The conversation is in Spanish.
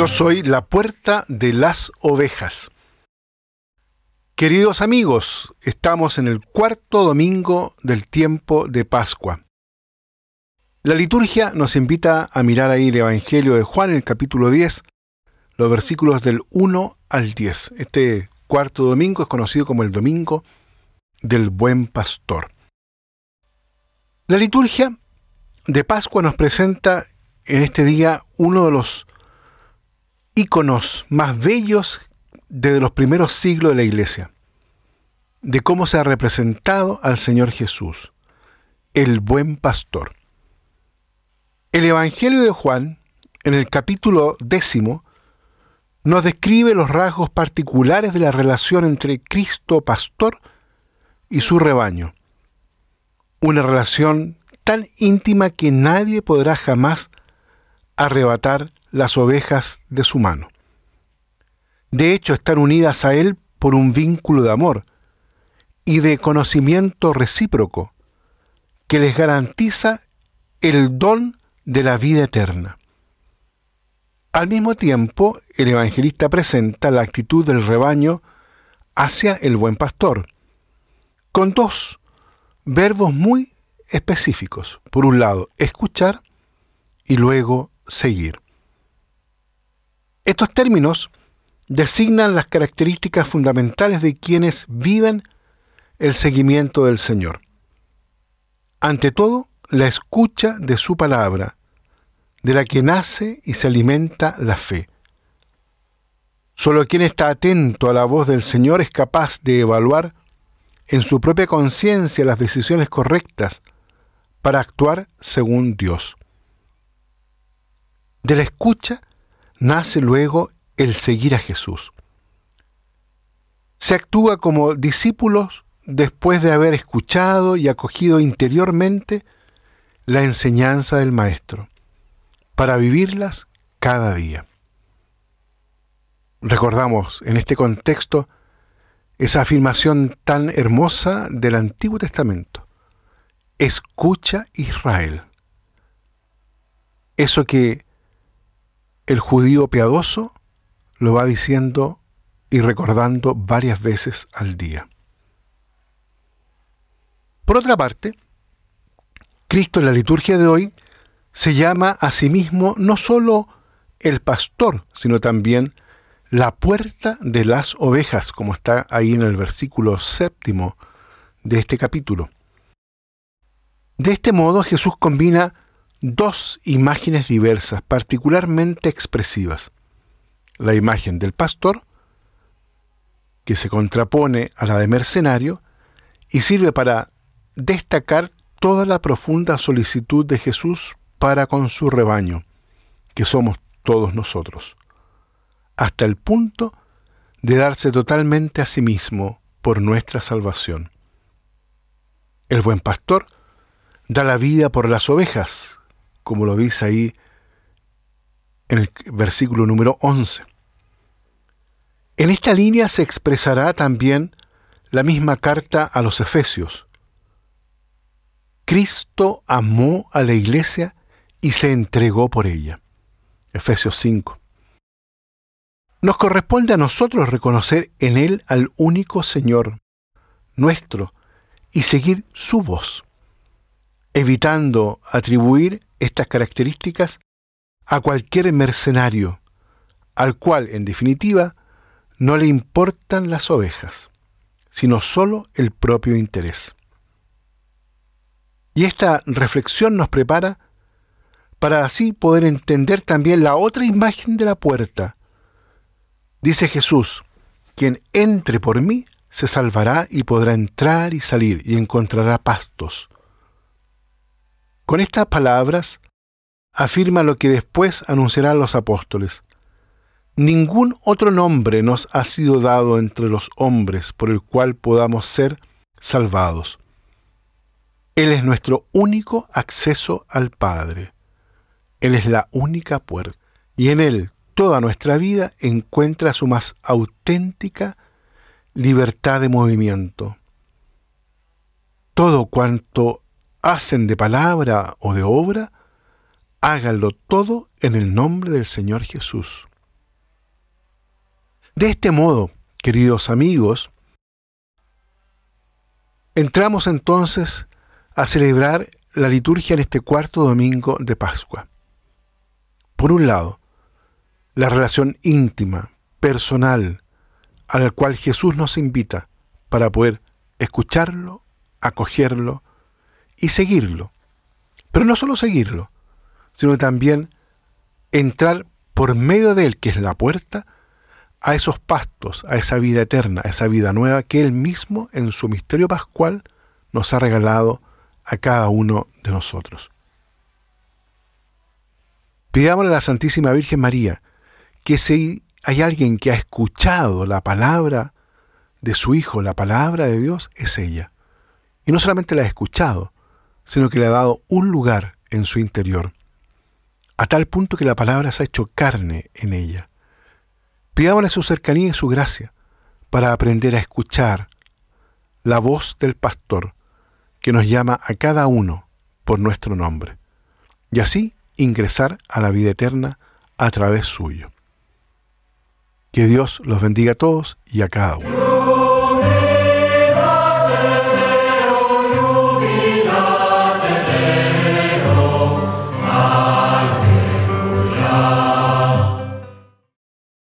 Yo soy la puerta de las ovejas. Queridos amigos, estamos en el cuarto domingo del tiempo de Pascua. La liturgia nos invita a mirar ahí el Evangelio de Juan, el capítulo 10, los versículos del 1 al 10. Este cuarto domingo es conocido como el Domingo del Buen Pastor. La liturgia de Pascua nos presenta en este día uno de los íconos más bellos desde los primeros siglos de la Iglesia, de cómo se ha representado al Señor Jesús, el buen pastor. El Evangelio de Juan, en el capítulo décimo, nos describe los rasgos particulares de la relación entre Cristo pastor y su rebaño. Una relación tan íntima que nadie podrá jamás arrebatar las ovejas de su mano. De hecho, están unidas a Él por un vínculo de amor y de conocimiento recíproco que les garantiza el don de la vida eterna. Al mismo tiempo, el evangelista presenta la actitud del rebaño hacia el buen pastor, con dos verbos muy específicos. Por un lado, escuchar y luego seguir. Estos términos designan las características fundamentales de quienes viven el seguimiento del Señor. Ante todo, la escucha de su palabra, de la que nace y se alimenta la fe. Solo quien está atento a la voz del Señor es capaz de evaluar en su propia conciencia las decisiones correctas para actuar según Dios. De la escucha nace luego el seguir a Jesús. Se actúa como discípulos después de haber escuchado y acogido interiormente la enseñanza del Maestro, para vivirlas cada día. Recordamos en este contexto esa afirmación tan hermosa del Antiguo Testamento. Escucha Israel. Eso que el judío piadoso lo va diciendo y recordando varias veces al día. Por otra parte, Cristo en la liturgia de hoy se llama a sí mismo no solo el pastor, sino también la puerta de las ovejas, como está ahí en el versículo séptimo de este capítulo. De este modo Jesús combina dos imágenes diversas, particularmente expresivas. La imagen del pastor, que se contrapone a la de mercenario, y sirve para destacar toda la profunda solicitud de Jesús para con su rebaño, que somos todos nosotros, hasta el punto de darse totalmente a sí mismo por nuestra salvación. El buen pastor da la vida por las ovejas, como lo dice ahí en el versículo número 11. En esta línea se expresará también la misma carta a los Efesios. Cristo amó a la iglesia y se entregó por ella. Efesios 5. Nos corresponde a nosotros reconocer en Él al único Señor, nuestro, y seguir su voz, evitando atribuir estas características a cualquier mercenario, al cual, en definitiva, no le importan las ovejas, sino sólo el propio interés. Y esta reflexión nos prepara para así poder entender también la otra imagen de la puerta. Dice Jesús, quien entre por mí se salvará y podrá entrar y salir y encontrará pastos. Con estas palabras afirma lo que después anunciarán los apóstoles. Ningún otro nombre nos ha sido dado entre los hombres por el cual podamos ser salvados. Él es nuestro único acceso al Padre. Él es la única puerta. Y en Él toda nuestra vida encuentra su más auténtica libertad de movimiento. Todo cuanto hacen de palabra o de obra, háganlo todo en el nombre del Señor Jesús. De este modo, queridos amigos, entramos entonces a celebrar la liturgia en este cuarto domingo de Pascua. Por un lado, la relación íntima, personal, a la cual Jesús nos invita para poder escucharlo, acogerlo y seguirlo. Pero no solo seguirlo, sino también entrar por medio de él, que es la puerta, a esos pastos, a esa vida eterna, a esa vida nueva que él mismo en su misterio pascual nos ha regalado a cada uno de nosotros. Pidámosle a la Santísima Virgen María que si hay alguien que ha escuchado la palabra de su Hijo, la palabra de Dios, es ella. Y no solamente la ha escuchado, sino que le ha dado un lugar en su interior, a tal punto que la palabra se ha hecho carne en ella. Pidámosle su cercanía y su gracia para aprender a escuchar la voz del pastor que nos llama a cada uno por nuestro nombre, y así ingresar a la vida eterna a través suyo. Que Dios los bendiga a todos y a cada uno.